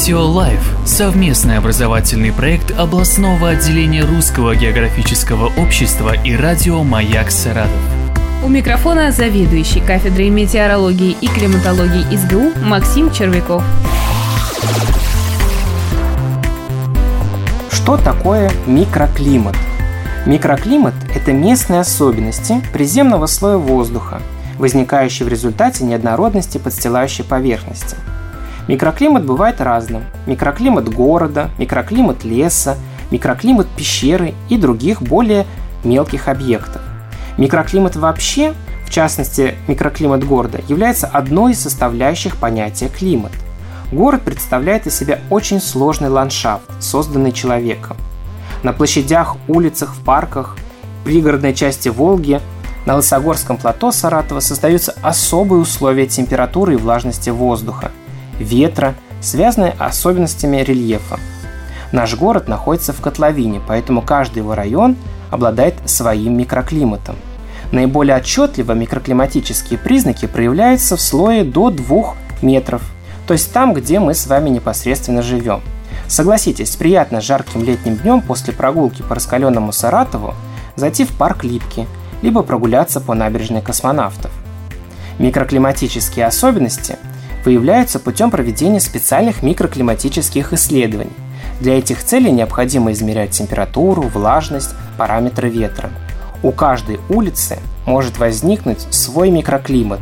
Радио Лайф – совместный образовательный проект областного отделения Русского географического общества и радио «Маяк Саратов». У микрофона заведующий кафедрой метеорологии и климатологии СГУ Максим Червяков. Что такое микроклимат? Микроклимат – это местные особенности приземного слоя воздуха, возникающие в результате неоднородности подстилающей поверхности. Микроклимат бывает разным. Микроклимат города, микроклимат леса, микроклимат пещеры и других более мелких объектов. Микроклимат вообще, в частности микроклимат города, является одной из составляющих понятия климат. Город представляет из себя очень сложный ландшафт, созданный человеком. На площадях, улицах, в парках, пригородной части Волги, на Лысогорском плато Саратова создаются особые условия температуры и влажности воздуха, ветра, связанные особенностями рельефа. Наш город находится в котловине, поэтому каждый его район обладает своим микроклиматом. Наиболее отчетливо микроклиматические признаки проявляются в слое до 2 метров, то есть там, где мы с вами непосредственно живем. Согласитесь, приятно жарким летним днем после прогулки по раскаленному Саратову зайти в парк Липки, либо прогуляться по набережной космонавтов. Микроклиматические особенности выявляются путем проведения специальных микроклиматических исследований. Для этих целей необходимо измерять температуру, влажность, параметры ветра. У каждой улицы может возникнуть свой микроклимат,